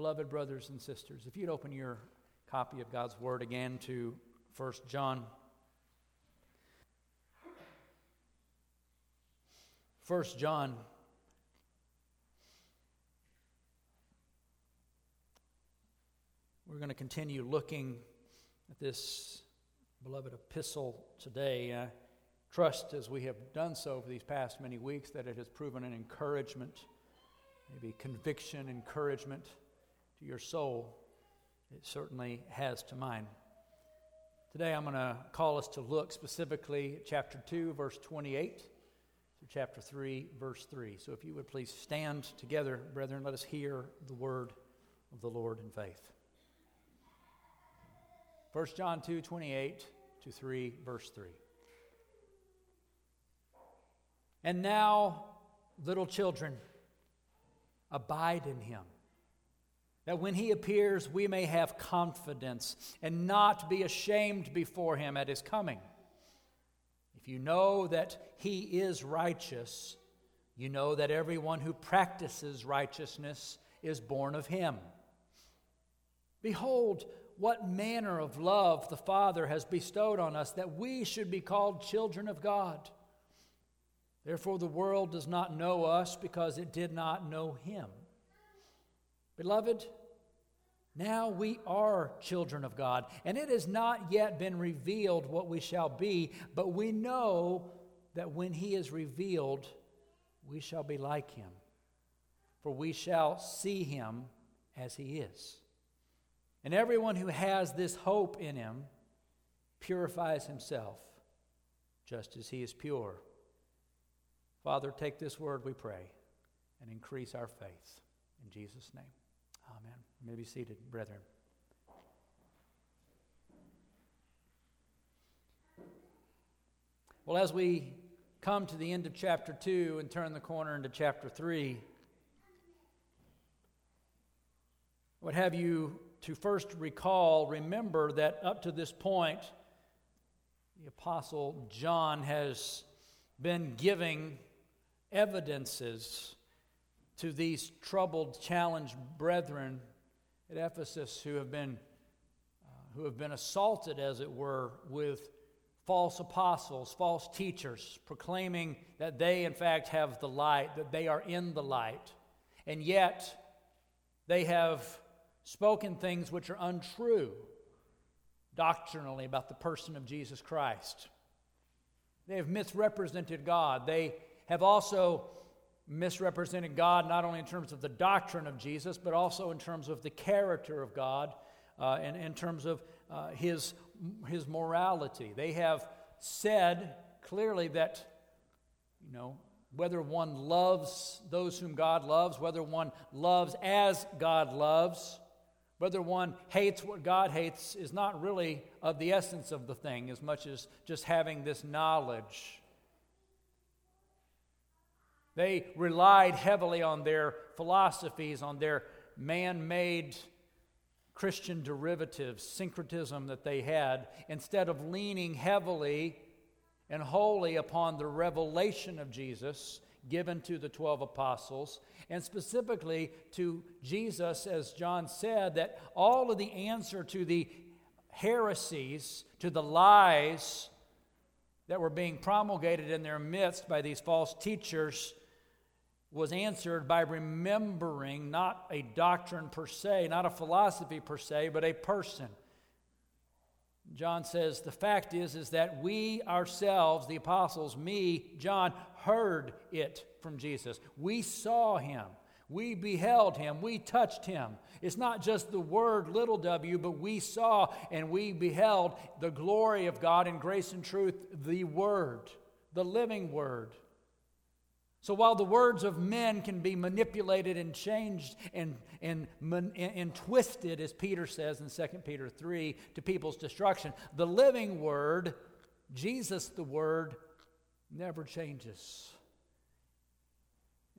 Beloved brothers and sisters, if you'd open your copy of God's Word again to 1 John. 1 John We're going to continue looking at this beloved epistle today. I trust as we have done so over these past many weeks that it has proven an encouragement, maybe conviction, encouragement to your soul. It certainly has to mine. Today I'm going to call us to look specifically at chapter 2, verse 28 to chapter 3, verse 3. So if you would please stand together, brethren, let us hear the word of the Lord in faith. 1 John 2 28 to 3, verse 3. And now, little children, abide in him, that when he appears, we may have confidence and not be ashamed before him at his coming. If you know that he is righteous, you know that everyone who practices righteousness is born of him. Behold, what manner of love the Father has bestowed on us that we should be called children of God. Therefore, the world does not know us because it did not know Him. Beloved, now we are children of God, and it has not yet been revealed what we shall be, but we know that when He is revealed, we shall be like Him, for we shall see Him as He is. And everyone who has this hope in him purifies himself just as he is pure. Father, take this word, we pray, and increase our faith. In Jesus' name. You may be seated, brethren. Well, as we come to the end of chapter 2 and turn the corner into chapter 3, what have you to first recall, remember that up to this point, the Apostle John has been giving evidences to these troubled, challenged brethren at Ephesus who have been, uh, who have been assaulted, as it were, with false apostles, false teachers, proclaiming that they, in fact, have the light, that they are in the light. And yet, they have spoken things which are untrue doctrinally about the person of Jesus Christ. They have misrepresented God. They have also misrepresented God not only in terms of the doctrine of Jesus, but also in terms of the character of God uh, and in terms of uh, his, his morality. They have said clearly that, you know, whether one loves those whom God loves, whether one loves as God loves, whether one hates what God hates is not really of the essence of the thing as much as just having this knowledge. They relied heavily on their philosophies, on their man made Christian derivatives, syncretism that they had, instead of leaning heavily and wholly upon the revelation of Jesus given to the 12 apostles, and specifically to Jesus, as John said, that all of the answer to the heresies, to the lies that were being promulgated in their midst by these false teachers was answered by remembering not a doctrine per se, not a philosophy per se, but a person. John says the fact is is that we ourselves the apostles me John heard it from Jesus. We saw him. We beheld him. We touched him. It's not just the word, little w, but we saw and we beheld the glory of God in grace and truth, the word, the living word. So while the words of men can be manipulated and changed and, and, and, and, twisted, as Peter says in 2 Peter 3, to people's destruction, the living word, Jesus the word, never changes.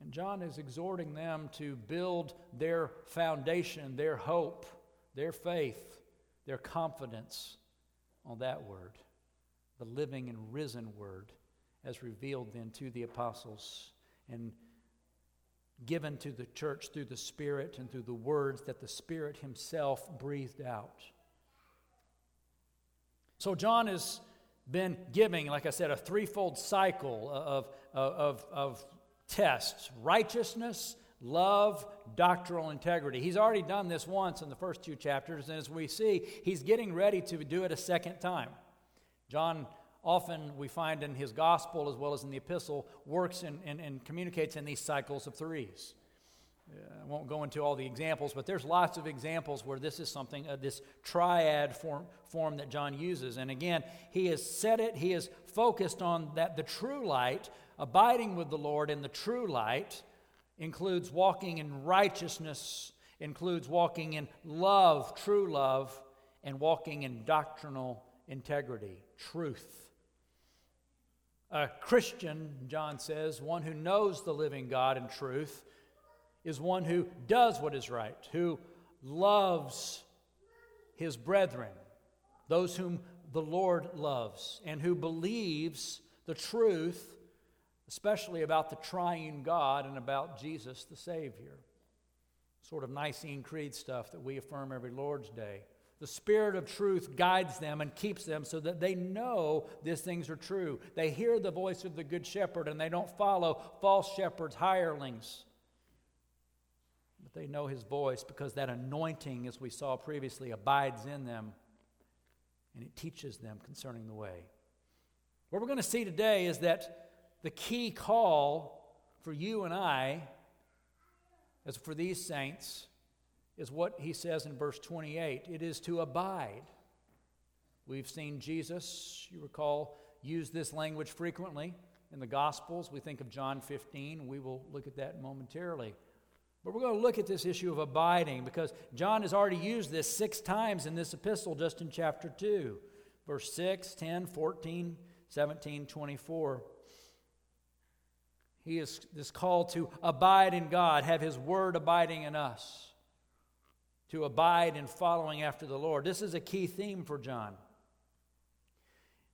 And John is exhorting them to build their foundation, their hope, their faith, their confidence on that word, the living and risen word, as revealed then to the apostles. And given to the church through the Spirit and through the words that the Spirit Himself breathed out. So, John has been giving, like I said, a threefold cycle of, of, of, tests righteousness, love, doctrinal integrity. He's already done this once in the first two chapters, and as we see, he's getting ready to do it a second time. John often we find in his gospel as well as in the epistle works and, and, and communicates in these cycles of threes. I won't go into all the examples, but there's lots of examples where this is something, uh, this triad form, form that John uses. And again, he has said it, he has focused on that the true light, abiding with the Lord in the true light, includes walking in righteousness, includes walking in love, true love, and walking in doctrinal integrity, truth. A Christian, John says, one who knows the living God in truth, is one who does what is right, who loves his brethren, those whom the Lord loves, and who believes the truth, especially about the triune God and about Jesus the Savior. Sort of Nicene Creed stuff that we affirm every Lord's Day. The Spirit of truth guides them and keeps them so that they know these things are true. They hear the voice of the Good Shepherd and they don't follow false shepherds, hirelings. But they know his voice because that anointing, as we saw previously, abides in them and it teaches them concerning the way. What we're going to see today is that the key call for you and I, as for these saints, is what he says in verse 28 it is to abide. We've seen Jesus, you recall, use this language frequently in the Gospels. We think of John 15. We will look at that momentarily. But we're going to look at this issue of abiding because John has already used this six times in this epistle just in chapter 2, verse 6, 10, 14, 17, 24. He is this call to abide in God, have his word abiding in us, to abide in following after the Lord. This is a key theme for John.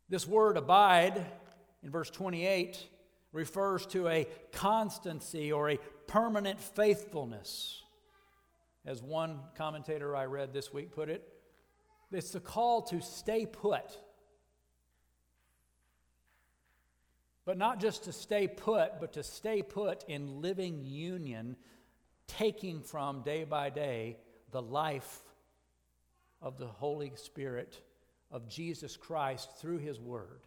This word abide in verse 28 refers to a constancy or a permanent faithfulness. As one commentator I read this week put it, it's the call to stay put. But not just to stay put, but to stay put in living union, taking from day by day the life of the Holy Spirit of Jesus Christ through His Word.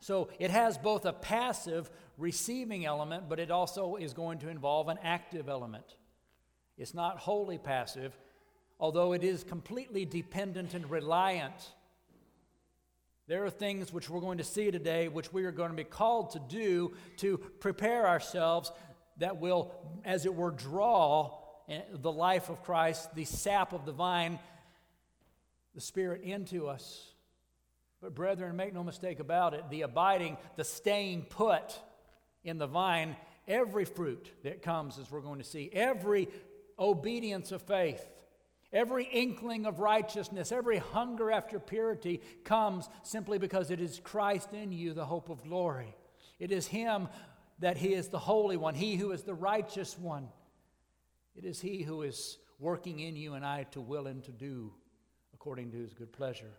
So it has both a passive receiving element, but it also is going to involve an active element. It's not wholly passive, although it is completely dependent and reliant. There are things which we're going to see today, which we are going to be called to do to prepare ourselves that will, as it were, draw Eh, the life of Christ, the sap of the vine, the Spirit into us. But, brethren, make no mistake about it the abiding, the staying put in the vine, every fruit that comes, as we're going to see, every obedience of faith, every inkling of righteousness, every hunger after purity comes simply because it is Christ in you, the hope of glory. It is Him that He is the Holy One, He who is the righteous one. It is He who is working in you and I to will and to do according to His good pleasure.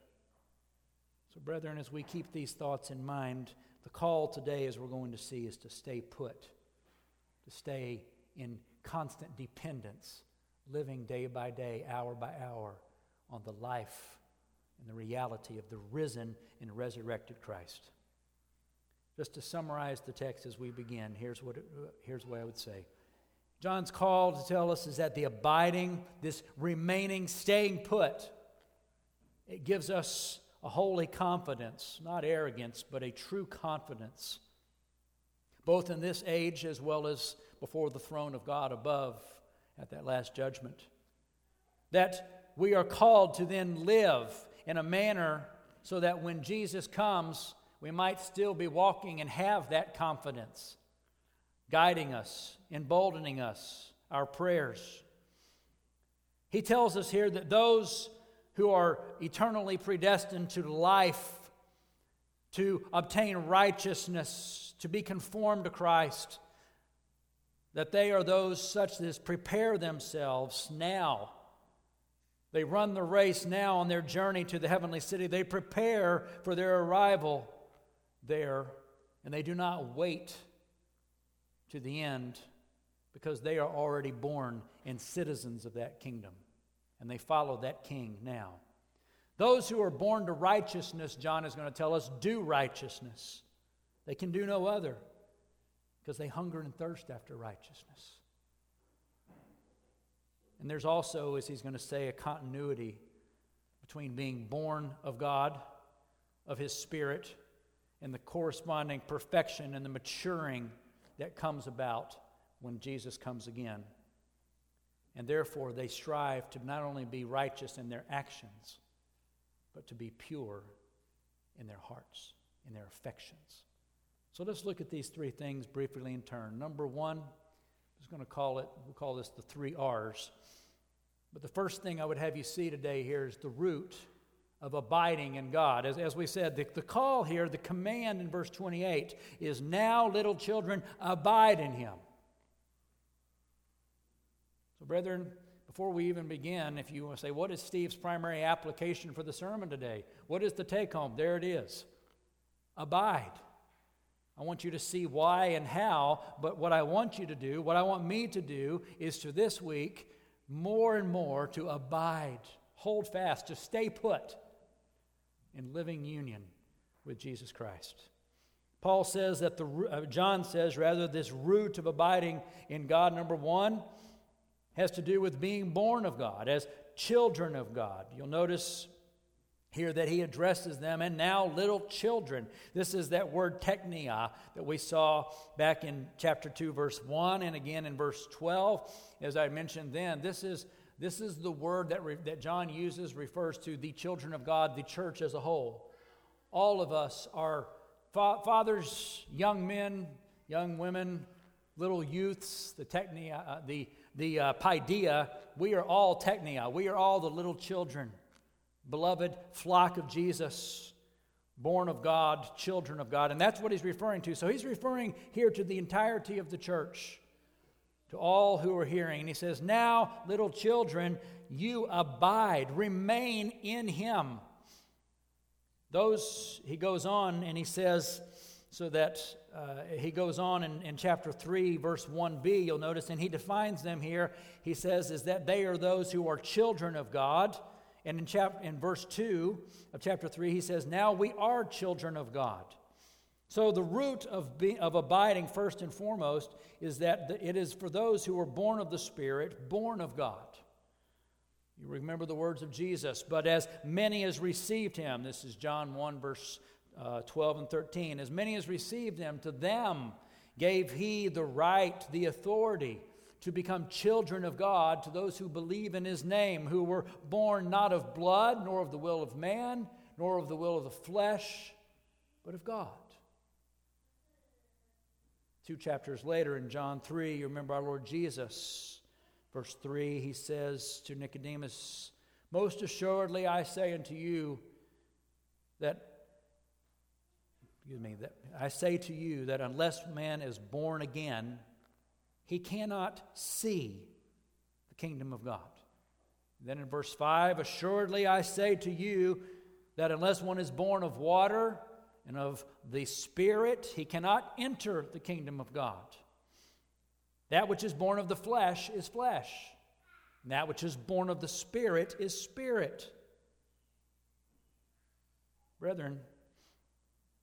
So, brethren, as we keep these thoughts in mind, the call today, as we're going to see, is to stay put, to stay in constant dependence, living day by day, hour by hour, on the life and the reality of the risen and resurrected Christ. Just to summarize the text as we begin, here's what, it, here's what I would say. John's call to tell us is that the abiding, this remaining, staying put, it gives us a holy confidence, not arrogance, but a true confidence, both in this age as well as before the throne of God above at that last judgment. That we are called to then live in a manner so that when Jesus comes, we might still be walking and have that confidence, guiding us, emboldening us, our prayers. He tells us here that those who are eternally predestined to life, to obtain righteousness, to be conformed to Christ. that they are those such as prepare themselves now. They run the race now on their journey to the heavenly city. They prepare for their arrival there, and they do not wait to the end because they are already born and citizens of that kingdom, and they follow that king now. Those who are born to righteousness, John is going to tell us, do righteousness. They can do no other because they hunger and thirst after righteousness. And there's also, as he's going to say, a continuity between being born of God, of his Spirit, and the corresponding perfection and the maturing that comes about when Jesus comes again. And therefore, they strive to not only be righteous in their actions, but to be pure in their hearts, in their affections. So let's look at these three things briefly in turn. Number one, I'm just going to call it, we'll call this the three R's. But the first thing I would have you see today here is the root of abiding in God. As, as we said, the, the call here, the command in verse 28 is now, little children, abide in Him. So, brethren, before we even begin, if you want to say, what is Steve's primary application for the sermon today? What is the take home? There it is abide. I want you to see why and how, but what I want you to do, what I want me to do, is to this week more and more to abide, hold fast, to stay put in living union with Jesus Christ. Paul says that the, uh, John says rather, this root of abiding in God, number one, has to do with being born of God, as children of God. You'll notice here that he addresses them, and now little children. This is that word teknia that we saw back in chapter 2, verse 1, and again in verse 12. As I mentioned then, this is, this is the word that, re, that John uses, refers to the children of God, the church as a whole. All of us are fa- fathers, young men, young women, little youths, the teknia, uh, the, the uh, paideia. We are all teknia. We are all the little children beloved flock of Jesus, born of God, children of God. And that's what he's referring to. So he's referring here to the entirety of the church, to all who are hearing. And he says, Now, little children, you abide, remain in him. Those, he goes on and he says, so that uh, he goes on in, in chapter 3, verse 1b, you'll notice, and he defines them here. He says, is that they are those who are children of God and in, chap- in verse 2 of chapter 3, he says, Now we are children of God. So the root of, be- of abiding, first and foremost, is that it is for those who are born of the Spirit, born of God. You remember the words of Jesus, but as many as received him, this is John 1, verse uh, 12 and 13, as many as received him, to them gave he the right, the authority to become children of God to those who believe in his name, who were born not of blood, nor of the will of man, nor of the will of the flesh, but of God. Two chapters later in John 3, you remember our Lord Jesus, verse 3, he says to Nicodemus, Most assuredly I say unto you that excuse me, that I say to you that unless man is born again, he cannot see the kingdom of God. Then in verse 5, assuredly I say to you that unless one is born of water and of the Spirit, he cannot enter the kingdom of God. That which is born of the flesh is flesh, and that which is born of the Spirit is spirit. Brethren,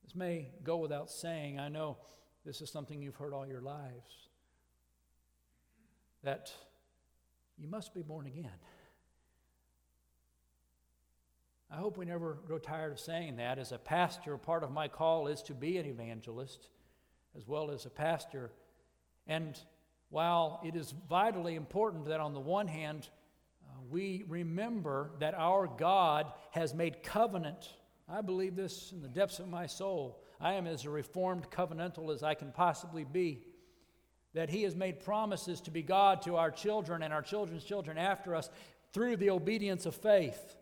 this may go without saying. I know this is something you've heard all your lives that you must be born again. I hope we never grow tired of saying that. As a pastor, part of my call is to be an evangelist as well as a pastor. And while it is vitally important that, on the one hand, uh, we remember that our God has made covenant, I believe this in the depths of my soul. I am as a reformed covenantal as I can possibly be that He has made promises to be God to our children and our children's children after us through the obedience of faith,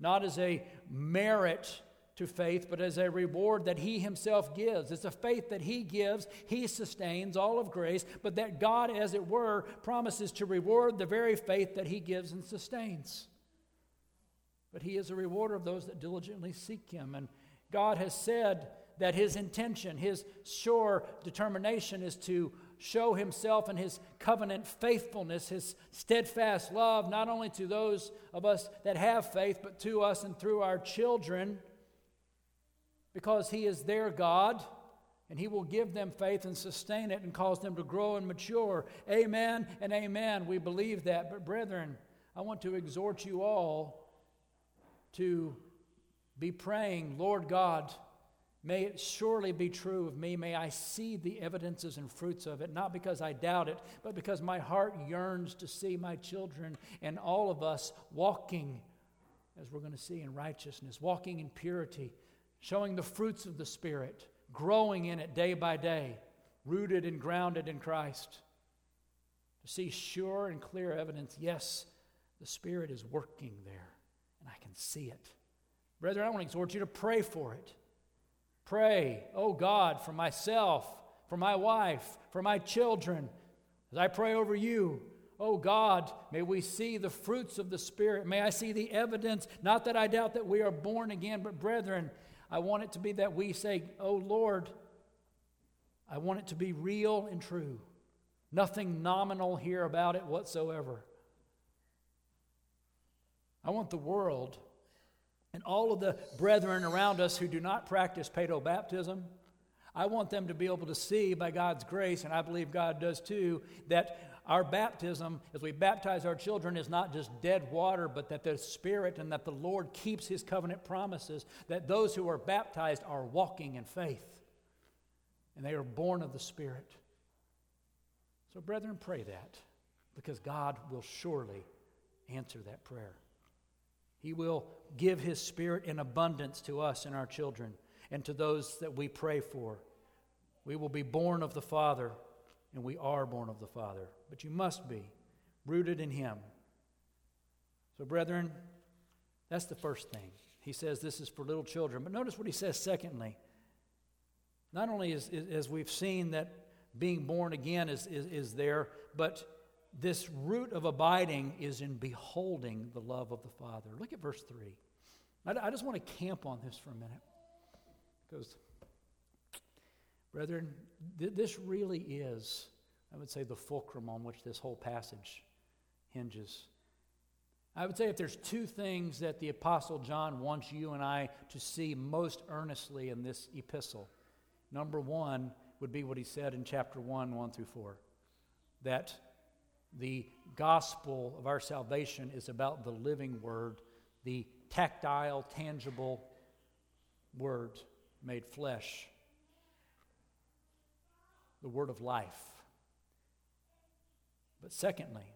not as a merit to faith, but as a reward that He Himself gives. It's a faith that He gives, He sustains, all of grace, but that God, as it were, promises to reward the very faith that He gives and sustains. But He is a rewarder of those that diligently seek Him. And God has said that His intention, His sure determination is to show himself and his covenant faithfulness, his steadfast love, not only to those of us that have faith, but to us and through our children because He is their God and He will give them faith and sustain it and cause them to grow and mature. Amen and amen. We believe that. But, brethren, I want to exhort you all to be praying, Lord God, may it surely be true of me. May I see the evidences and fruits of it, not because I doubt it, but because my heart yearns to see my children and all of us walking, as we're going to see, in righteousness, walking in purity showing the fruits of the Spirit, growing in it day by day, rooted and grounded in Christ. To see sure and clear evidence yes, the Spirit is working there, and I can see it. Brethren, I want to exhort you to pray for it. Pray, oh God, for myself, for my wife, for my children. As I pray over you, oh God, may we see the fruits of the Spirit. May I see the evidence, not that I doubt that we are born again, but brethren, I want it to be that we say, Oh Lord, I want it to be real and true. Nothing nominal here about it whatsoever. I want the world and all of the brethren around us who do not practice paedo baptism, I want them to be able to see by God's grace, and I believe God does too, that our baptism, as we baptize our children, is not just dead water, but that the Spirit and that the Lord keeps His covenant promises, that those who are baptized are walking in faith and they are born of the Spirit. So, brethren, pray that because God will surely answer that prayer. He will give His Spirit in abundance to us and our children and to those that we pray for. We will be born of the Father and we are born of the Father. But you must be rooted in Him. So, brethren, that's the first thing. He says this is for little children. But notice what he says secondly. Not only is, is as we've seen that being born again is, is, is there, but this root of abiding is in beholding the love of the Father. Look at verse 3. I, just want to camp on this for a minute. Because Brethren, th- this really is, I would say, the fulcrum on which this whole passage hinges. I would say if there's two things that the Apostle John wants you and I to see most earnestly in this epistle, number one would be what he said in chapter 1, 1 through 4 that the gospel of our salvation is about the living word, the tactile, tangible word made flesh the word of life. But secondly,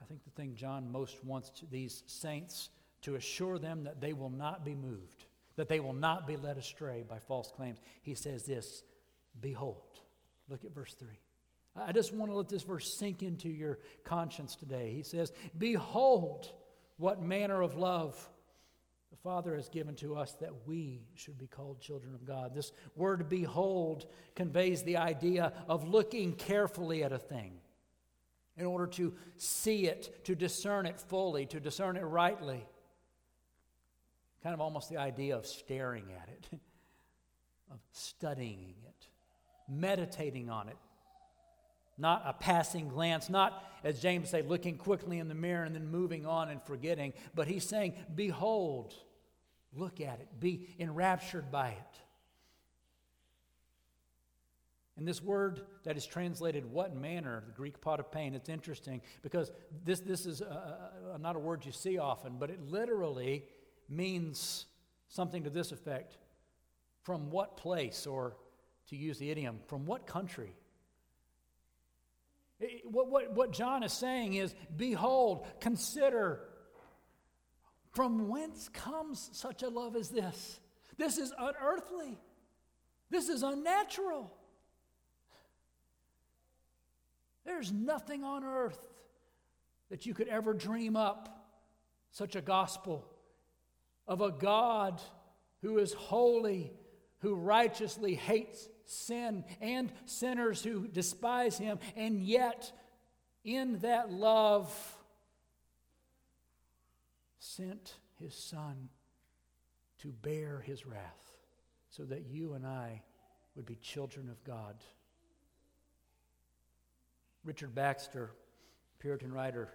I think the thing John most wants these saints to assure them that they will not be moved, that they will not be led astray by false claims. He says this Behold. Look at verse 3. I just want to let this verse sink into your conscience today. He says, Behold, what manner of love the Father has given to us that we should be called children of God. This word behold conveys the idea of looking carefully at a thing in order to see it, to discern it fully, to discern it rightly. Kind of almost the idea of staring at it, of studying it, meditating on it. Not a passing glance, not, as James say, looking quickly in the mirror and then moving on and forgetting, but he's saying, Behold, look at it, be enraptured by it. And this word that is translated what manner, the Greek potapen, it's interesting because this, this is a, a, not a word you see often, but it literally means something to this effect from what place, or to use the idiom, from what country? What, what, what John is saying is, behold, consider from whence comes such a love as this? This is unearthly. This is unnatural. There's nothing on earth that you could ever dream up such a gospel of a God who is holy, who righteously hates sin, and sinners who despise him, and yet in that love sent his Son to bear his wrath so that you and I would be children of God. Richard Baxter, Puritan writer,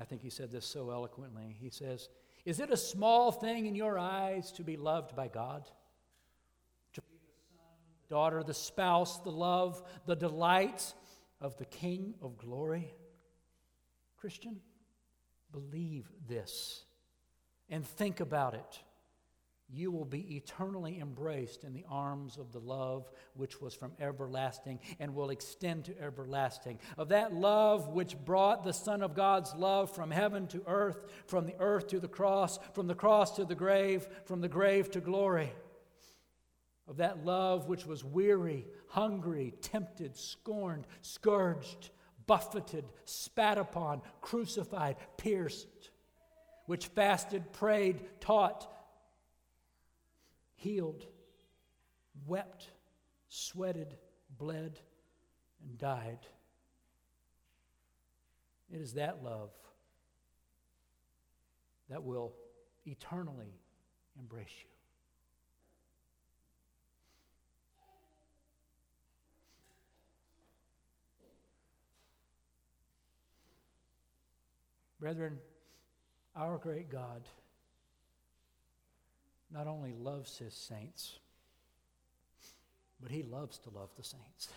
I think he said this so eloquently. He says, Is it a small thing in your eyes to be loved by God? To be the son, the daughter, the spouse, the love, the delight of the King of glory? Christian, believe this and think about it you will be eternally embraced in the arms of the love which was from everlasting and will extend to everlasting. Of that love which brought the Son of God's love from heaven to earth, from the earth to the cross, from the cross to the grave, from the grave to glory. Of that love which was weary, hungry, tempted, scorned, scourged, buffeted, spat upon, crucified, pierced, which fasted, prayed, taught, healed, wept, sweated, bled, and died. It is that love that will eternally embrace you. Brethren, our great God not only loves his saints, but he loves to love the saints.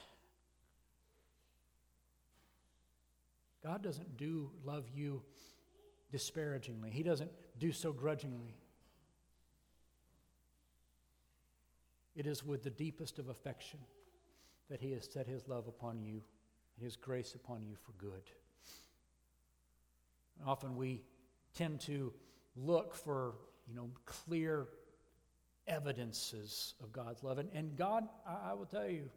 God doesn't do love you disparagingly. He doesn't do so grudgingly. It is with the deepest of affection that he has set his love upon you, his grace upon you for good. Often we tend to look for, you know, clear evidences of God's love. And, and God, I, I will tell you,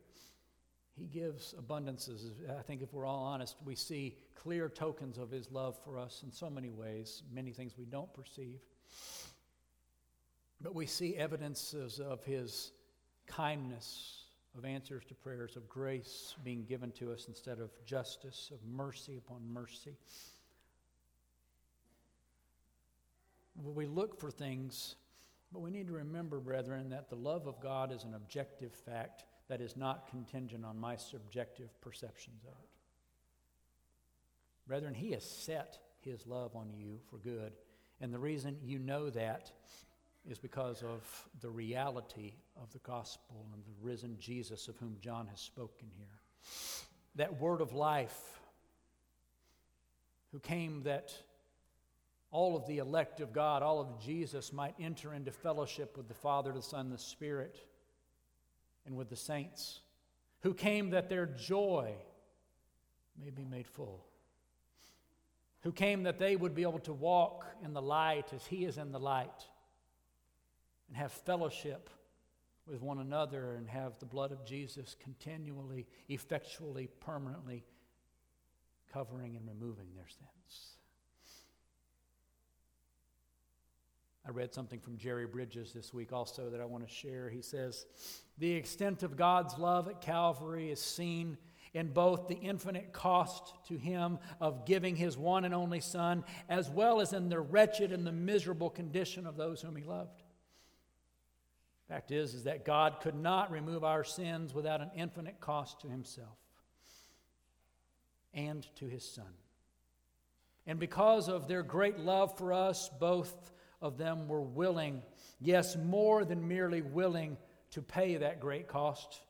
He gives abundances. I think if we're all honest, we see clear tokens of His love for us in so many ways, many things we don't perceive. But we see evidences of His kindness, of answers to prayers, of grace being given to us instead of justice, of mercy upon mercy. We look for things but we need to remember, brethren, that the love of God is an objective fact that is not contingent on my subjective perceptions of it. Brethren, He has set His love on you for good. And the reason you know that is because of the reality of the gospel and the risen Jesus of whom John has spoken here. That word of life who came that all of the elect of God, all of Jesus, might enter into fellowship with the Father, the Son, the Spirit, and with the saints, who came that their joy may be made full, who came that they would be able to walk in the light as He is in the light, and have fellowship with one another, and have the blood of Jesus continually, effectually, permanently covering and removing their sins. I read something from Jerry Bridges this week also that I want to share. He says, The extent of God's love at Calvary is seen in both the infinite cost to him of giving his one and only Son, as well as in the wretched and the miserable condition of those whom he loved. Fact is, is that God could not remove our sins without an infinite cost to himself and to his Son. And because of their great love for us, both of them were willing, yes, more than merely willing, to pay that great cost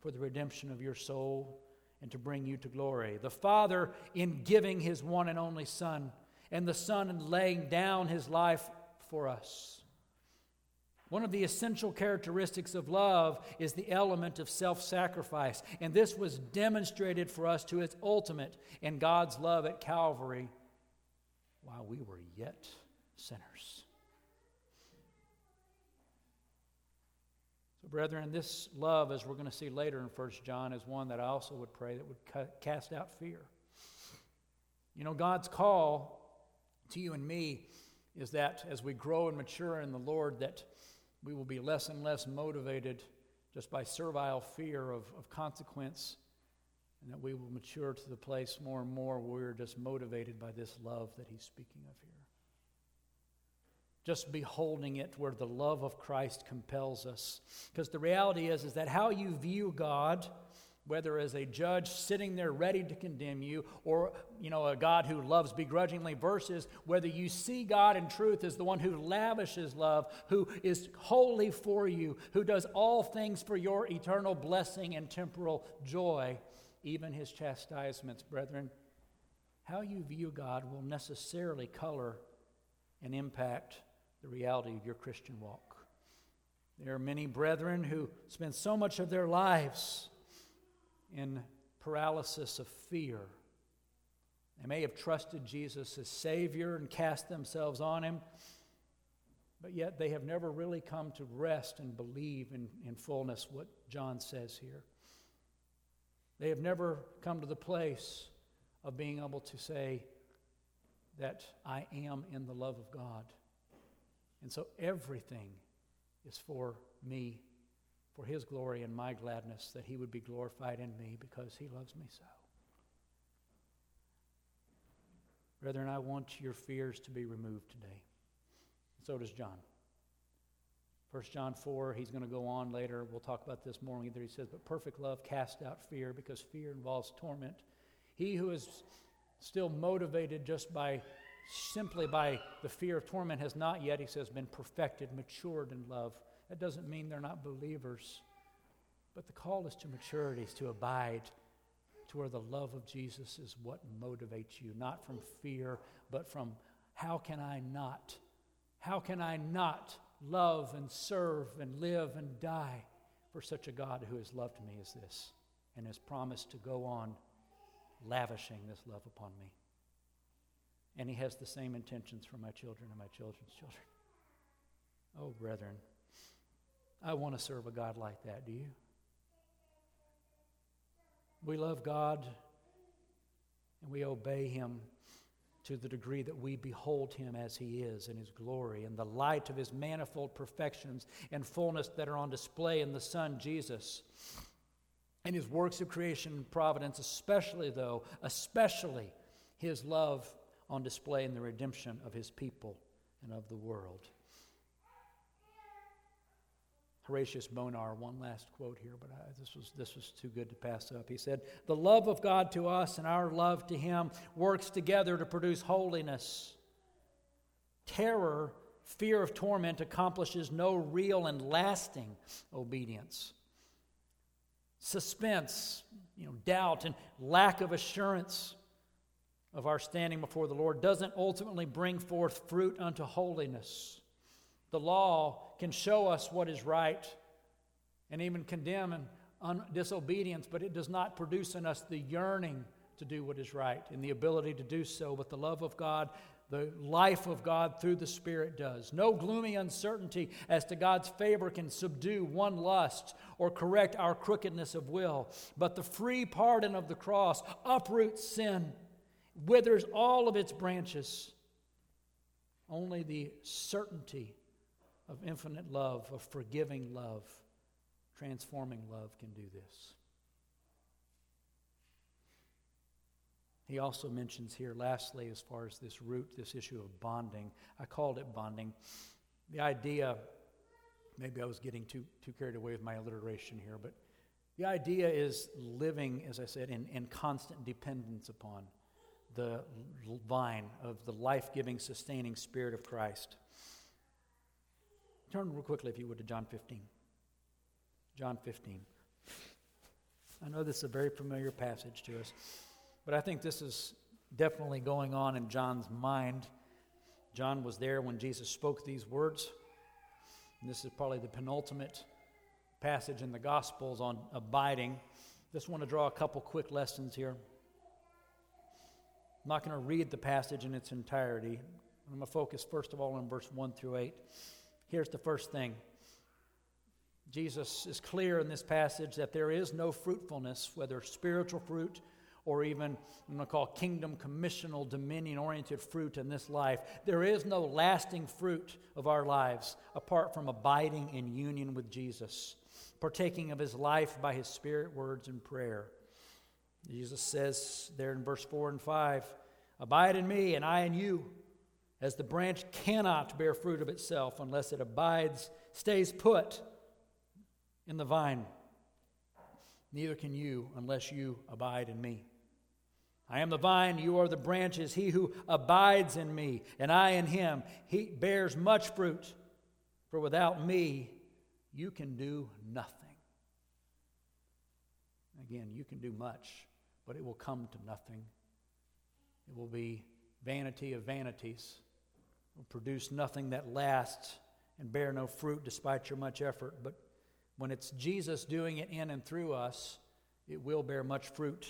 for the redemption of your soul and to bring you to glory. The Father in giving his one and only Son, and the Son in laying down his life for us. One of the essential characteristics of love is the element of self sacrifice, and this was demonstrated for us to its ultimate in God's love at Calvary while we were yet sinners. So, brethren, this love, as we're going to see later in 1 John, is one that I also would pray that would cast out fear. You know, God's call to you and me is that as we grow and mature in the Lord, that we will be less and less motivated just by servile fear of, of consequence, and that we will mature to the place more and more where we're just motivated by this love that he's speaking of here. Just beholding it where the love of Christ compels us. Because the reality is, is that how you view God whether as a judge sitting there ready to condemn you or you know a god who loves begrudgingly versus whether you see god in truth as the one who lavishes love who is wholly for you who does all things for your eternal blessing and temporal joy even his chastisements brethren how you view god will necessarily color and impact the reality of your christian walk there are many brethren who spend so much of their lives in paralysis of fear. They may have trusted Jesus as Savior and cast themselves on Him, but yet they have never really come to rest and believe in, in fullness what John says here. They have never come to the place of being able to say that I am in the love of God. And so everything is for me for his glory and my gladness, that he would be glorified in me because he loves me so. Brethren, I want your fears to be removed today. So does John. 1 John 4, he's going to go on later. We'll talk about this more either. He says, But perfect love casts out fear because fear involves torment. He who is still motivated just by simply by the fear of torment has not yet, he says, been perfected, matured in love. That doesn't mean they're not believers. But the call is to maturity, is to abide, to where the love of Jesus is what motivates you, not from fear, but from how can I not? How can I not love and serve and live and die for such a God who has loved me as this and has promised to go on lavishing this love upon me? And he has the same intentions for my children and my children's children. Oh, brethren. I want to serve a God like that. Do you? We love God and we obey Him to the degree that we behold Him as He is in His glory and the light of His manifold perfections and fullness that are on display in the Son, Jesus. And His works of creation and providence, especially, though, especially His love on display in the redemption of His people and of the world. Horatius Bonar, one last quote here, but I, this, was, this was too good to pass up. He said, The love of God to us and our love to Him works together to produce holiness. Terror, fear of torment, accomplishes no real and lasting obedience. Suspense, you know, doubt, and lack of assurance of our standing before the Lord doesn't ultimately bring forth fruit unto holiness. The law can show us what is right and even condemn and un- disobedience, but it does not produce in us the yearning to do what is right and the ability to do so. But the love of God, the life of God through the Spirit does. No gloomy uncertainty as to God's favor can subdue one lust or correct our crookedness of will. But the free pardon of the cross uproots sin, withers all of its branches. Only the certainty of infinite love, of forgiving love, transforming love can do this. He also mentions here, lastly, as far as this root, this issue of bonding. I called it bonding. The idea, maybe I was getting too, too carried away with my alliteration here, but the idea is living, as I said, in, in constant dependence upon the vine of the life giving, sustaining Spirit of Christ. Turn real quickly, if you would, to John 15. John 15. I know this is a very familiar passage to us, but I think this is definitely going on in John's mind. John was there when Jesus spoke these words. And this is probably the penultimate passage in the Gospels on abiding. Just want to draw a couple quick lessons here. I'm not going to read the passage in its entirety. I'm going to focus first of all on verse 1 through 8. Here's the first thing Jesus is clear in this passage that there is no fruitfulness, whether spiritual fruit or even I'm going to call kingdom commissional dominion oriented fruit in this life. There is no lasting fruit of our lives apart from abiding in union with Jesus, partaking of his life by his spirit, words, and prayer. Jesus says there in verse 4 and 5 Abide in me, and I in you, as the branch cannot bear fruit of itself unless it abides, stays put in the vine. Neither can you unless you abide in me. I am the vine, you are the branches. He who abides in me, and I in him, he bears much fruit. For without me, you can do nothing. Again, you can do much, but it will come to nothing. It will be vanity of vanities. It will produce nothing that lasts and bear no fruit despite your much effort. But when it's Jesus doing it in and through us, it will bear much fruit.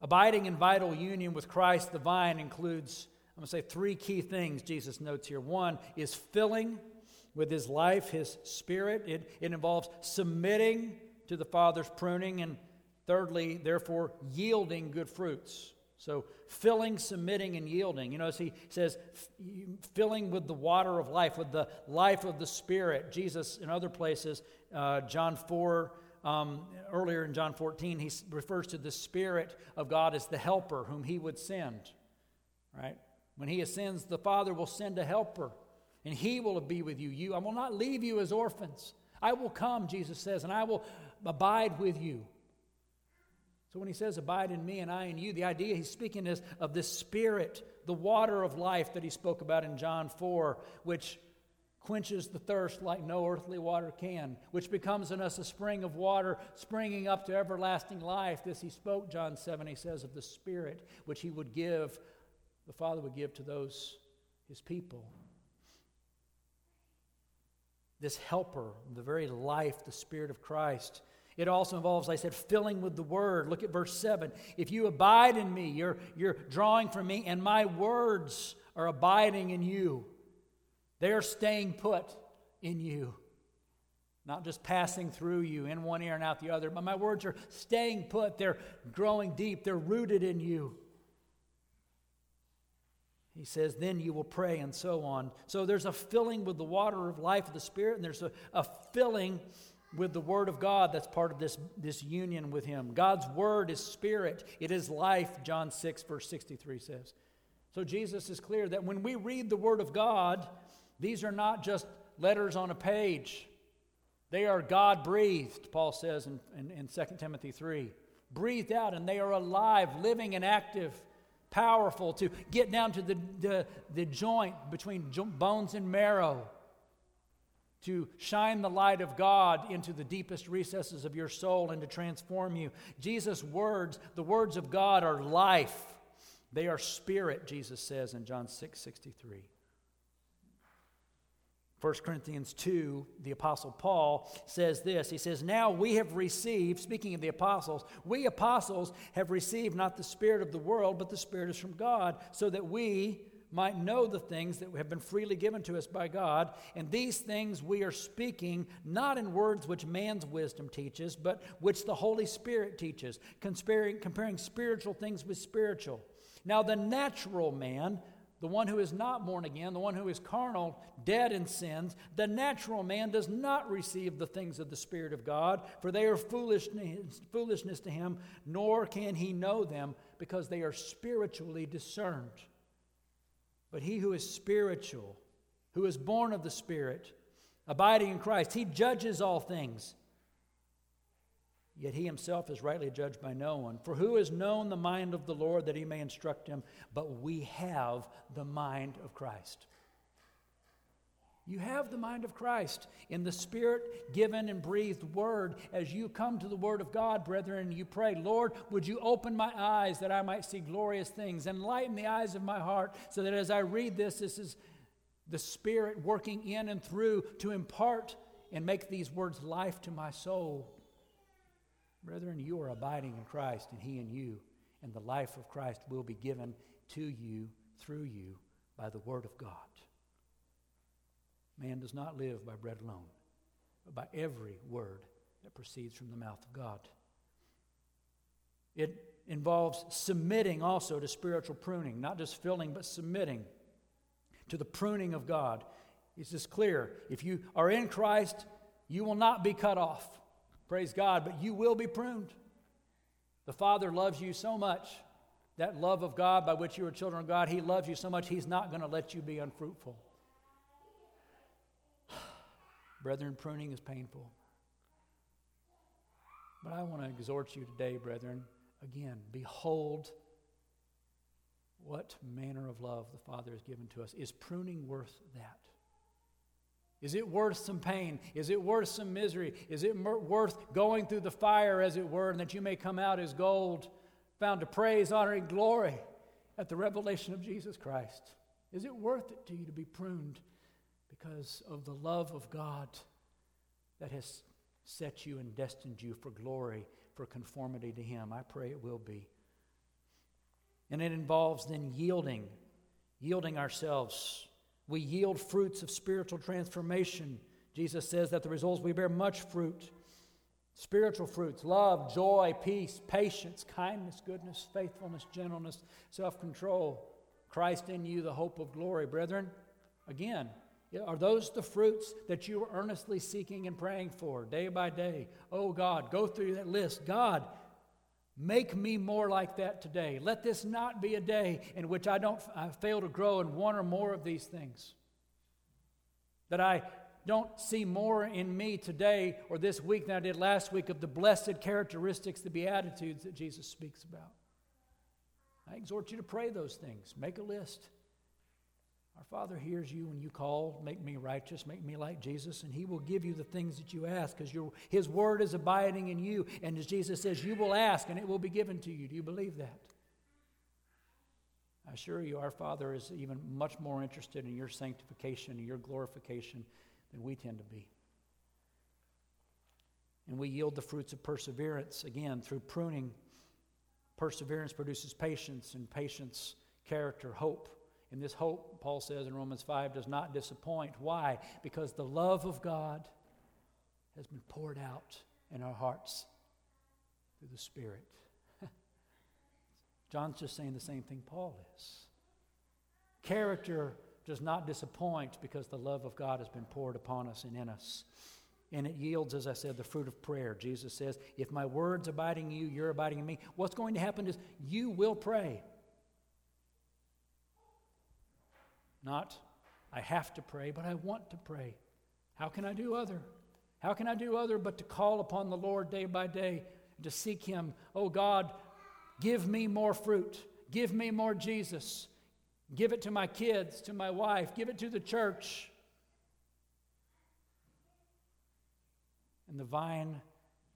Abiding in vital union with Christ, the vine, includes, I'm going to say, three key things Jesus notes here. One is filling with his life, his spirit, it, it involves submitting to the Father's pruning, and thirdly, therefore, yielding good fruits. So, filling, submitting, and yielding. You know, as he says, filling with the water of life, with the life of the Spirit. Jesus, in other places, uh, John 4, um, earlier in John 14, he refers to the Spirit of God as the helper whom he would send. Right? When he ascends, the Father will send a helper, and he will be with you. You, I will not leave you as orphans. I will come, Jesus says, and I will abide with you. So when he says, Abide in me and I in you, the idea he's speaking is of the Spirit, the water of life that he spoke about in John 4, which quenches the thirst like no earthly water can, which becomes in us a spring of water springing up to everlasting life. This he spoke, John 7, he says, of the Spirit, which he would give, the Father would give to those, his people. This helper, the very life, the Spirit of Christ. It also involves, like I said, filling with the word. Look at verse 7. If you abide in me, you're, you're drawing from me, and my words are abiding in you. They are staying put in you, not just passing through you in one ear and out the other, but my words are staying put. They're growing deep, they're rooted in you. He says, then you will pray, and so on. So there's a filling with the water of life of the Spirit, and there's a, a filling with the Word of God that's part of this, this union with Him. God's Word is Spirit, it is life, John 6, verse 63 says. So Jesus is clear that when we read the Word of God, these are not just letters on a page. They are God breathed, Paul says in, in, in 2 Timothy 3. Breathed out, and they are alive, living, and active, powerful to get down to the, the, the joint between bones and marrow, to shine the light of God into the deepest recesses of your soul and to transform you. Jesus' words, the words of God, are life. They are spirit, Jesus says in John 6 63. 1 Corinthians 2, the Apostle Paul says this. He says, Now we have received, speaking of the apostles, we apostles have received not the Spirit of the world, but the Spirit is from God, so that we might know the things that have been freely given to us by God. And these things we are speaking not in words which man's wisdom teaches, but which the Holy Spirit teaches, comparing, comparing spiritual things with spiritual. Now, the natural man, the one who is not born again, the one who is carnal, dead in sins, the natural man does not receive the things of the Spirit of God, for they are foolishness, foolishness to him, nor can he know them, because they are spiritually discerned. But he who is spiritual, who is born of the Spirit, abiding in Christ, he judges all things Yet he himself is rightly judged by no one. For who has known the mind of the Lord that he may instruct him? But we have the mind of Christ. You have the mind of Christ in the Spirit given and breathed word. As you come to the Word of God, brethren, you pray, Lord, would you open my eyes that I might see glorious things, enlighten the eyes of my heart, so that as I read this, this is the Spirit working in and through to impart and make these words life to my soul. Brethren, you are abiding in Christ, and He in you, and the life of Christ will be given to you through you by the Word of God. Man does not live by bread alone, but by every word that proceeds from the mouth of God. It involves submitting also to spiritual pruning, not just filling, but submitting to the pruning of God. It's just clear. If you are in Christ, you will not be cut off. Praise God, but you will be pruned. The Father loves you so much. That love of God by which you are children of God, He loves you so much, He's not going to let you be unfruitful. Brethren, pruning is painful. But I want to exhort you today, brethren, again, behold what manner of love the Father has given to us. Is pruning worth that? Is it worth some pain? Is it worth some misery? Is it worth going through the fire, as it were, and that you may come out as gold, found to praise, honor, and glory at the revelation of Jesus Christ? Is it worth it to you to be pruned because of the love of God that has set you and destined you for glory, for conformity to Him? I pray it will be. And it involves then yielding, yielding ourselves we yield fruits of spiritual transformation. Jesus says that the results we bear much fruit spiritual fruits love, joy, peace, patience, kindness, goodness, faithfulness, gentleness, self control. Christ in you, the hope of glory. Brethren, again, are those the fruits that you are earnestly seeking and praying for day by day? Oh God, go through that list. God, Make me more like that today. Let this not be a day in which I don't I fail to grow in one or more of these things. That I don't see more in me today or this week than I did last week of the blessed characteristics, the beatitudes that Jesus speaks about. I exhort you to pray those things. Make a list. Our Father hears you when you call, make me righteous, make me like Jesus, and He will give you the things that you ask because His word is abiding in you. And as Jesus says, you will ask and it will be given to you. Do you believe that? I assure you, our Father is even much more interested in your sanctification and your glorification than we tend to be. And we yield the fruits of perseverance again through pruning. Perseverance produces patience, and patience, character, hope. And this hope, Paul says in Romans 5, does not disappoint. Why? Because the love of God has been poured out in our hearts through the Spirit. John's just saying the same thing Paul is. Character does not disappoint because the love of God has been poured upon us and in us. And it yields, as I said, the fruit of prayer. Jesus says, If my word's abiding in you, you're abiding in me. What's going to happen is you will pray. Not, I have to pray, but I want to pray. How can I do other? How can I do other but to call upon the Lord day by day, and to seek Him? Oh God, give me more fruit. Give me more Jesus. Give it to my kids, to my wife. Give it to the church. And the vine,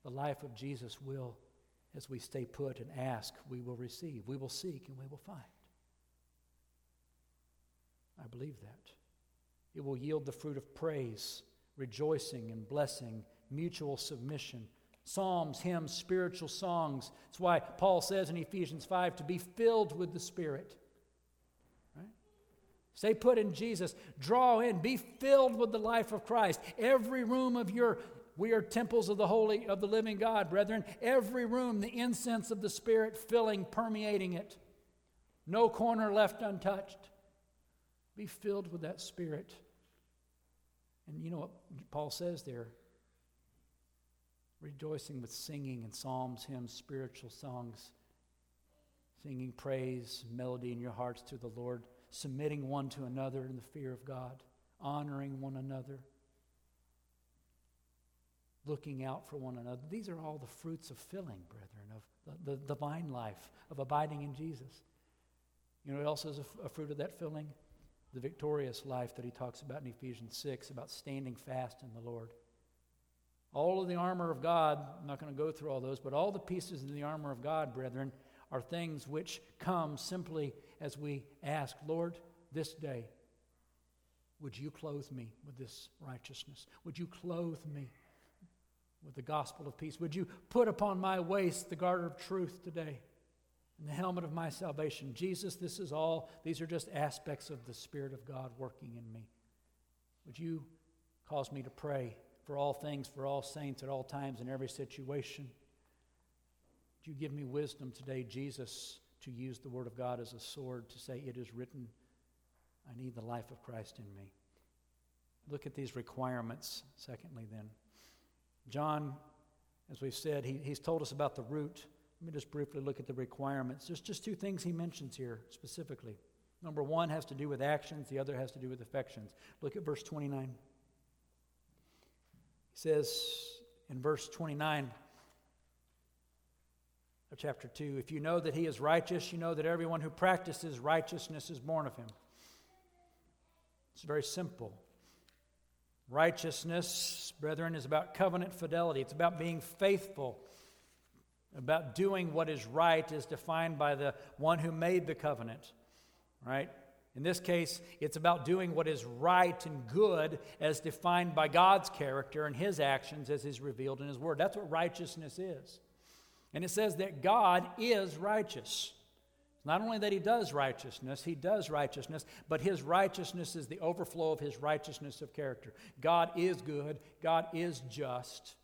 the life of Jesus will, as we stay put and ask, we will receive. We will seek and we will find. I believe that. It will yield the fruit of praise, rejoicing and blessing, mutual submission. Psalms, hymns, spiritual songs. That's why Paul says in Ephesians 5 to be filled with the Spirit. Right? Stay put in Jesus. Draw in. Be filled with the life of Christ. Every room of your we are temples of the holy of the living God, brethren. Every room, the incense of the Spirit filling, permeating it. No corner left untouched. Be filled with that Spirit. And you know what Paul says there? Rejoicing with singing and psalms, hymns, spiritual songs, singing praise, melody in your hearts to the Lord, submitting one to another in the fear of God, honoring one another, looking out for one another. These are all the fruits of filling, brethren, of the, the divine life, of abiding in Jesus. You know what else is a, a fruit of that filling? The victorious life that he talks about in Ephesians 6 about standing fast in the Lord. All of the armor of God, I'm not going to go through all those, but all the pieces in the armor of God, brethren, are things which come simply as we ask, Lord, this day, would you clothe me with this righteousness? Would you clothe me with the gospel of peace? Would you put upon my waist the garter of truth today? And the helmet of my salvation. Jesus, this is all, these are just aspects of the Spirit of God working in me. Would you cause me to pray for all things, for all saints, at all times, in every situation? Would you give me wisdom today, Jesus, to use the Word of God as a sword to say, It is written, I need the life of Christ in me. Look at these requirements, secondly, then. John, as we've said, he, he's told us about the root. Let me just briefly look at the requirements. There's just two things he mentions here specifically. Number one has to do with actions, the other has to do with affections. Look at verse 29. He says in verse 29 of chapter 2 If you know that he is righteous, you know that everyone who practices righteousness is born of him. It's very simple. Righteousness, brethren, is about covenant fidelity. It's about being faithful, about doing what is right, is defined by the one who made the covenant, right? In this case, it's about doing what is right and good as defined by God's character and His actions as is revealed in His Word. That's what righteousness is. And it says that God is righteous. Not only that he does righteousness, he does righteousness, but his righteousness is the overflow of his righteousness of character. God is good, God is just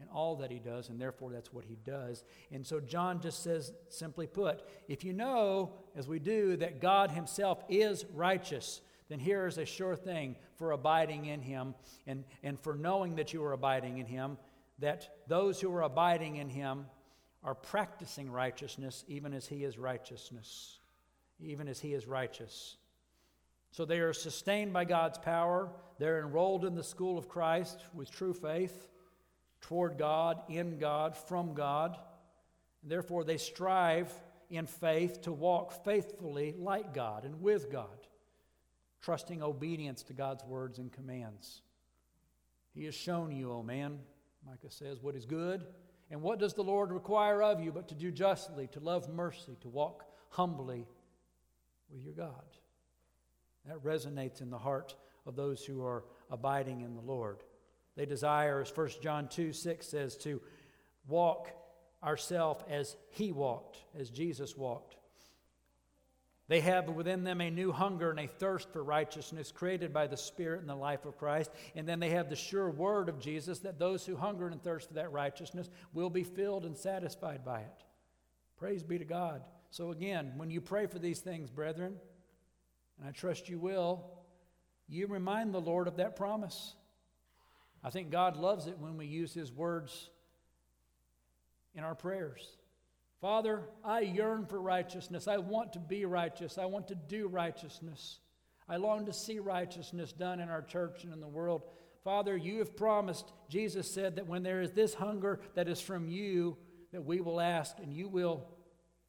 in all that he does, and therefore that's what he does. And so John just says, simply put, if you know, as we do, that God himself is righteous, then here is a sure thing for abiding in him and, and for knowing that you are abiding in him, that those who are abiding in him are practicing righteousness even as he is righteousness, even as he is righteous. So they are sustained by God's power. They're enrolled in the school of Christ with true faith toward God, in God, from God. And therefore, they strive in faith to walk faithfully like God and with God, trusting obedience to God's words and commands. He has shown you, O oh man, Micah says, what is good and what does the Lord require of you but to do justly, to love mercy, to walk humbly with your God? That resonates in the heart of those who are abiding in the Lord. They desire, as 1 John 2 6 says, to walk ourselves as He walked, as Jesus walked. They have within them a new hunger and a thirst for righteousness created by the Spirit and the life of Christ. And then they have the sure word of Jesus that those who hunger and thirst for that righteousness will be filled and satisfied by it. Praise be to God. So, again, when you pray for these things, brethren, and I trust you will, you remind the Lord of that promise. I think God loves it when we use His words in our prayers. Father, I yearn for righteousness. I want to be righteous. I want to do righteousness. I long to see righteousness done in our church and in the world. Father, you have promised, Jesus said, that when there is this hunger that is from you, that we will ask and you will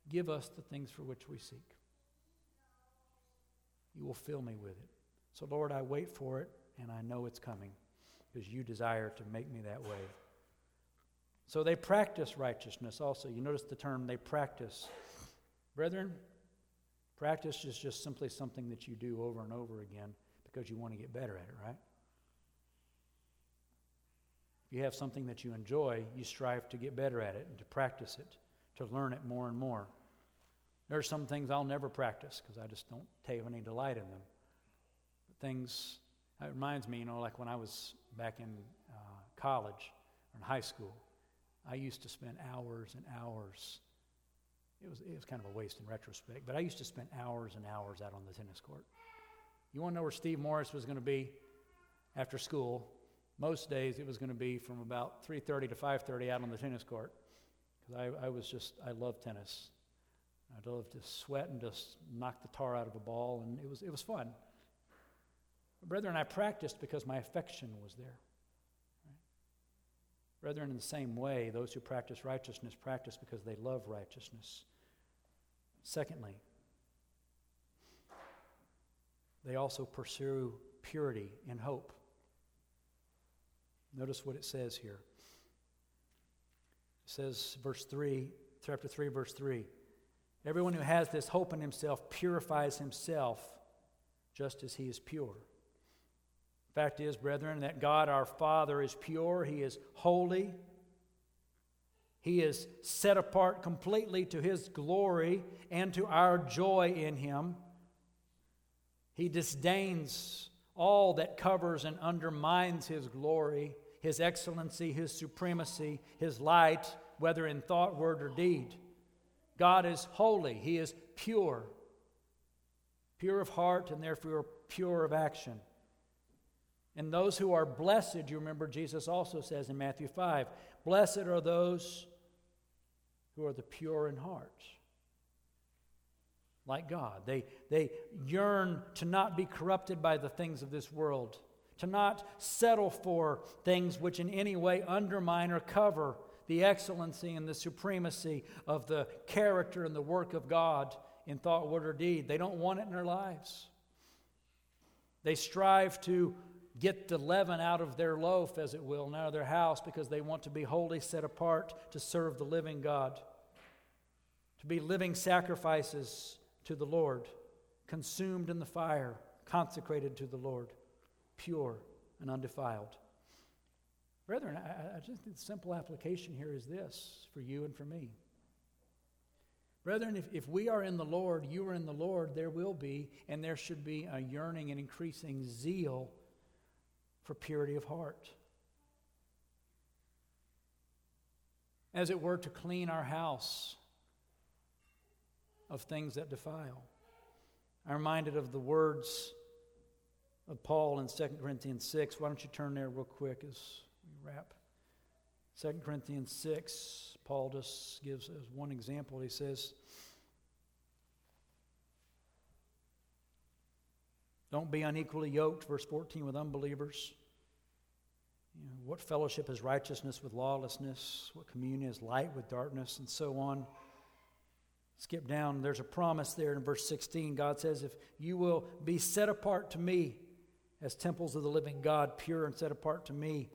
give us the things for which we seek. You will fill me with it. So, Lord, I wait for it and I know it's coming because you desire to make me that way. So they practice righteousness also. You notice the term they practice. Brethren, practice is just simply something that you do over and over again because you want to get better at it, right? If you have something that you enjoy, you strive to get better at it and to practice it, to learn it more and more. There are some things I'll never practice because I just don't take any delight in them. But things, it reminds me, you know, like when I was back in uh, college or in high school, I used to spend hours and hours. It was, it was kind of a waste in retrospect, but I used to spend hours and hours out on the tennis court. You want to know where Steve Morris was going to be after school? Most days it was going to be from about 3:30 to 5:30 out on the tennis court because I, I was just I love tennis. I love to sweat and just knock the tar out of a ball, and it was it was fun. Brethren, I practiced because my affection was there. Brethren, in the same way, those who practice righteousness practice because they love righteousness. Secondly, they also pursue purity and hope. Notice what it says here. It says, verse 3, chapter 3, verse 3 Everyone who has this hope in himself purifies himself just as he is pure. Fact is, brethren, that God our Father is pure, He is holy, He is set apart completely to His glory and to our joy in Him. He disdains all that covers and undermines His glory, His excellency, His supremacy, His light, whether in thought, word, or deed. God is holy, He is pure, pure of heart, and therefore pure of action. And those who are blessed, you remember Jesus also says in Matthew 5 Blessed are those who are the pure in heart, like God. They, they yearn to not be corrupted by the things of this world, to not settle for things which in any way undermine or cover the excellency and the supremacy of the character and the work of God in thought, word, or deed. They don't want it in their lives. They strive to get the leaven out of their loaf, as it will, and out of their house because they want to be wholly set apart to serve the living God, to be living sacrifices to the Lord, consumed in the fire, consecrated to the Lord, pure and undefiled. Brethren, I, just think the simple application here is this for you and for me. Brethren, if, if we are in the Lord, you are in the Lord, there will be, and there should be a yearning and increasing zeal for purity of heart. As it were, to clean our house of things that defile. I'm reminded of the words of Paul in 2 Corinthians 6. Why don't you turn there real quick as we wrap? 2 Corinthians 6, Paul just gives as one example. He says, Don't be unequally yoked, verse 14, with unbelievers. You know, what fellowship is righteousness with lawlessness? What communion is light with darkness? And so on. Skip down, there's a promise there in verse 16. God says, If you will be set apart to me as temples of the living God, pure and set apart to me,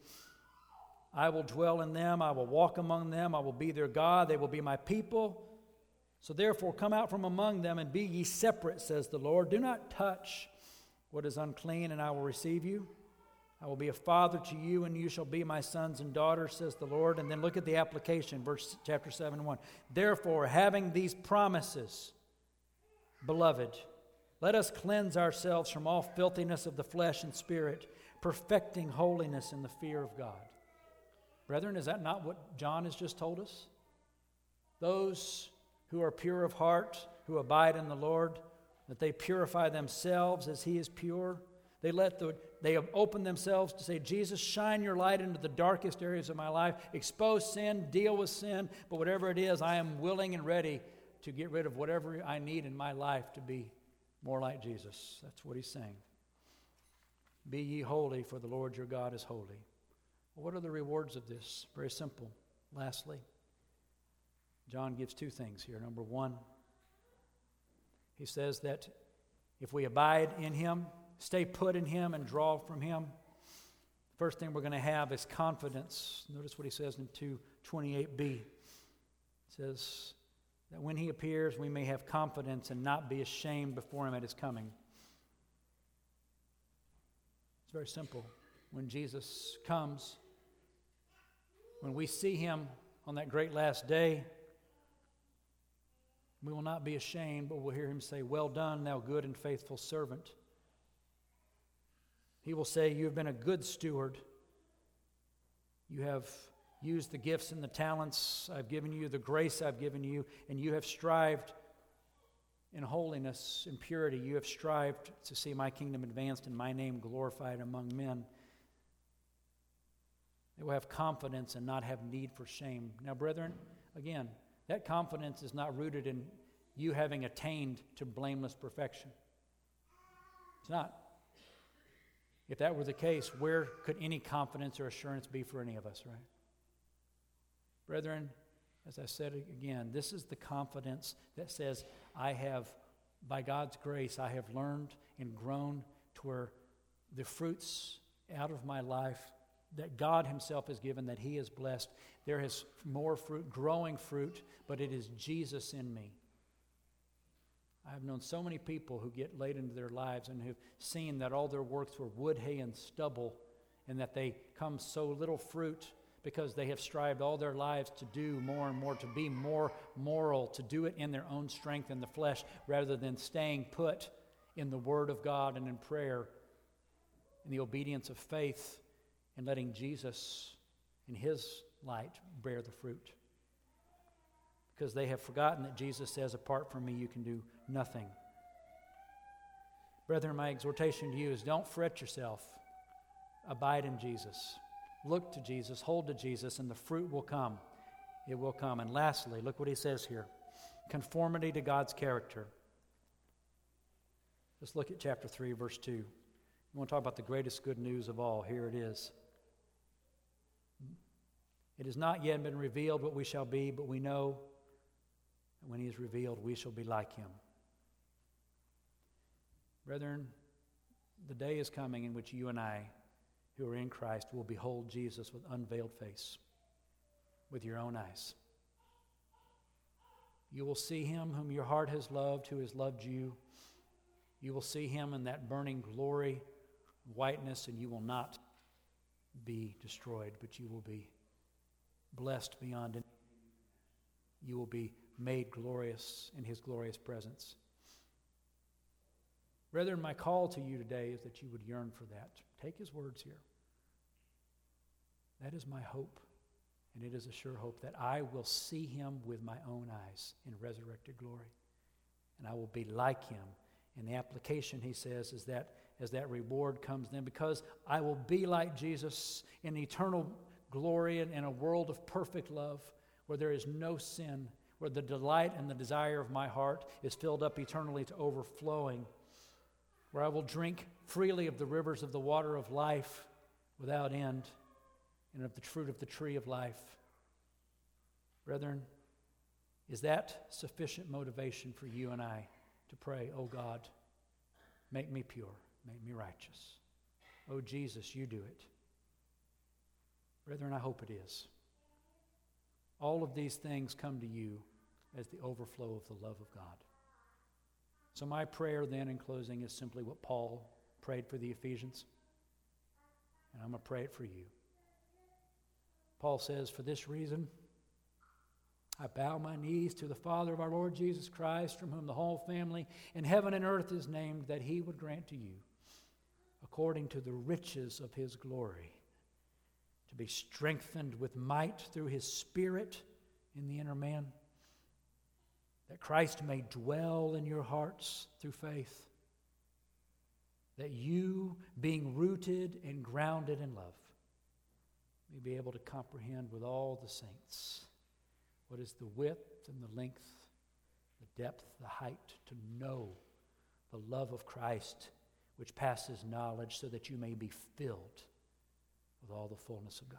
I will dwell in them, I will walk among them, I will be their God, they will be my people. So therefore, come out from among them and be ye separate, says the Lord. Do not touch what is unclean, and I will receive you. I will be a father to you, and you shall be my sons and daughters, says the Lord. And then look at the application, verse chapter 7 1. Therefore, having these promises, beloved, let us cleanse ourselves from all filthiness of the flesh and spirit, perfecting holiness in the fear of God. Brethren, is that not what John has just told us? Those who are pure of heart, who abide in the Lord, that they purify themselves as He is pure. They let the they have opened themselves to say, Jesus, shine your light into the darkest areas of my life, expose sin, deal with sin, but whatever it is, I am willing and ready to get rid of whatever I need in my life to be more like Jesus. That's what he's saying. Be ye holy, for the Lord your God is holy. Well, what are the rewards of this? Very simple. Lastly, John gives two things here. Number one, he says that if we abide in Him, stay put in Him, and draw from Him, the first thing we're going to have is confidence. Notice what he says in 228b. It says that when He appears, we may have confidence and not be ashamed before Him at His coming. It's very simple. When Jesus comes, when we see Him on that great last day, we will not be ashamed, but we'll hear him say, Well done, thou good and faithful servant. He will say, You have been a good steward. You have used the gifts and the talents I've given you, the grace I've given you, and you have strived in holiness and purity. You have strived to see my kingdom advanced and my name glorified among men. They will have confidence and not have need for shame. Now, brethren, again, that confidence is not rooted in you having attained to blameless perfection. It's not. If that were the case, where could any confidence or assurance be for any of us, right? Brethren, as I said again, this is the confidence that says, I have, by God's grace, I have learned and grown to where the fruits out of my life that God Himself has given, that He has blessed. There is more fruit, growing fruit, but it is Jesus in me. I have known so many people who get late into their lives and who've seen that all their works were wood, hay, and stubble, and that they come so little fruit because they have strived all their lives to do more and more, to be more moral, to do it in their own strength in the flesh, rather than staying put in the Word of God and in prayer, in the obedience of faith and letting Jesus in His light bear the fruit. because they have forgotten that Jesus says, Apart from me, you can do nothing. Brethren, my exhortation to you is don't fret yourself. Abide in Jesus. Look to Jesus, hold to Jesus, and the fruit will come. It will come. And lastly, look what he says here conformity to God's character. Let's look at chapter 3, verse 2. We want to talk about the greatest good news of all. Here it is. It has not yet been revealed what we shall be, but we know that when he is revealed, we shall be like him. Brethren, the day is coming in which you and I, who are in Christ, will behold Jesus with unveiled face, with your own eyes. You will see him whom your heart has loved, who has loved you. You will see him in that burning glory, whiteness, and you will not be destroyed, but you will be blessed beyond it. You will be made glorious in his glorious presence. Brethren, my call to you today is that you would yearn for that. Take his words here. That is my hope, and it is a sure hope that I will see him with my own eyes in resurrected glory. And I will be like him. And the application, he says, is that as that reward comes then, because I will be like Jesus in eternal glory and in a world of perfect love where there is no sin, where the delight and the desire of my heart is filled up eternally to overflowing where I will drink freely of the rivers of the water of life without end and of the fruit of the tree of life. Brethren, is that sufficient motivation for you and I to pray, Oh God, make me pure, make me righteous? Oh Jesus, you do it. Brethren, I hope it is. All of these things come to you as the overflow of the love of God. So, my prayer then in closing is simply what Paul prayed for the Ephesians. And I'm going to pray it for you. Paul says, For this reason, I bow my knees to the Father of our Lord Jesus Christ, from whom the whole family in heaven and earth is named, that he would grant to you, according to the riches of his glory, to be strengthened with might through his Spirit in the inner man. That Christ may dwell in your hearts through faith, that you, being rooted and grounded in love, may be able to comprehend with all the saints what is the width and the length, the depth, the height, to know the love of Christ which passes knowledge, so that you may be filled with all the fullness of God.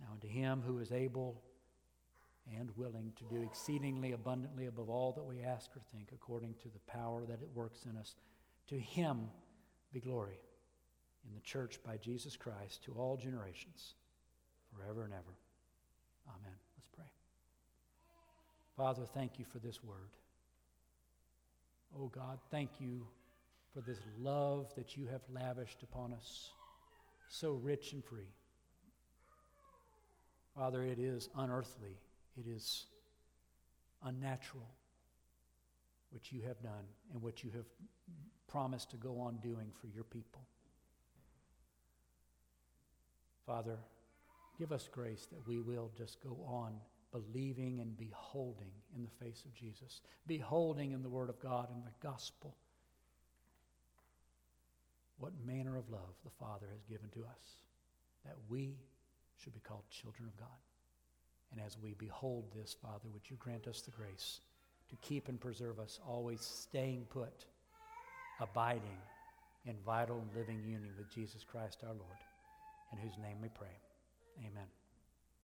Now, unto him who is able and willing to do exceedingly abundantly above all that we ask or think, according to the power that it works in us. To him be glory in the church by Jesus Christ to all generations, forever and ever. Amen. Let's pray. Father, thank you for this word. Oh God, thank you for this love that you have lavished upon us, so rich and free. Father, it is unearthly it is unnatural what you have done and what you have promised to go on doing for your people. Father, give us grace that we will just go on believing and beholding in the face of Jesus, beholding in the Word of God and the gospel what manner of love the Father has given to us, that we should be called children of God. And as we behold this, Father, would you grant us the grace to keep and preserve us, always staying put, abiding in vital and living union with Jesus Christ our Lord, in whose name we pray. Amen.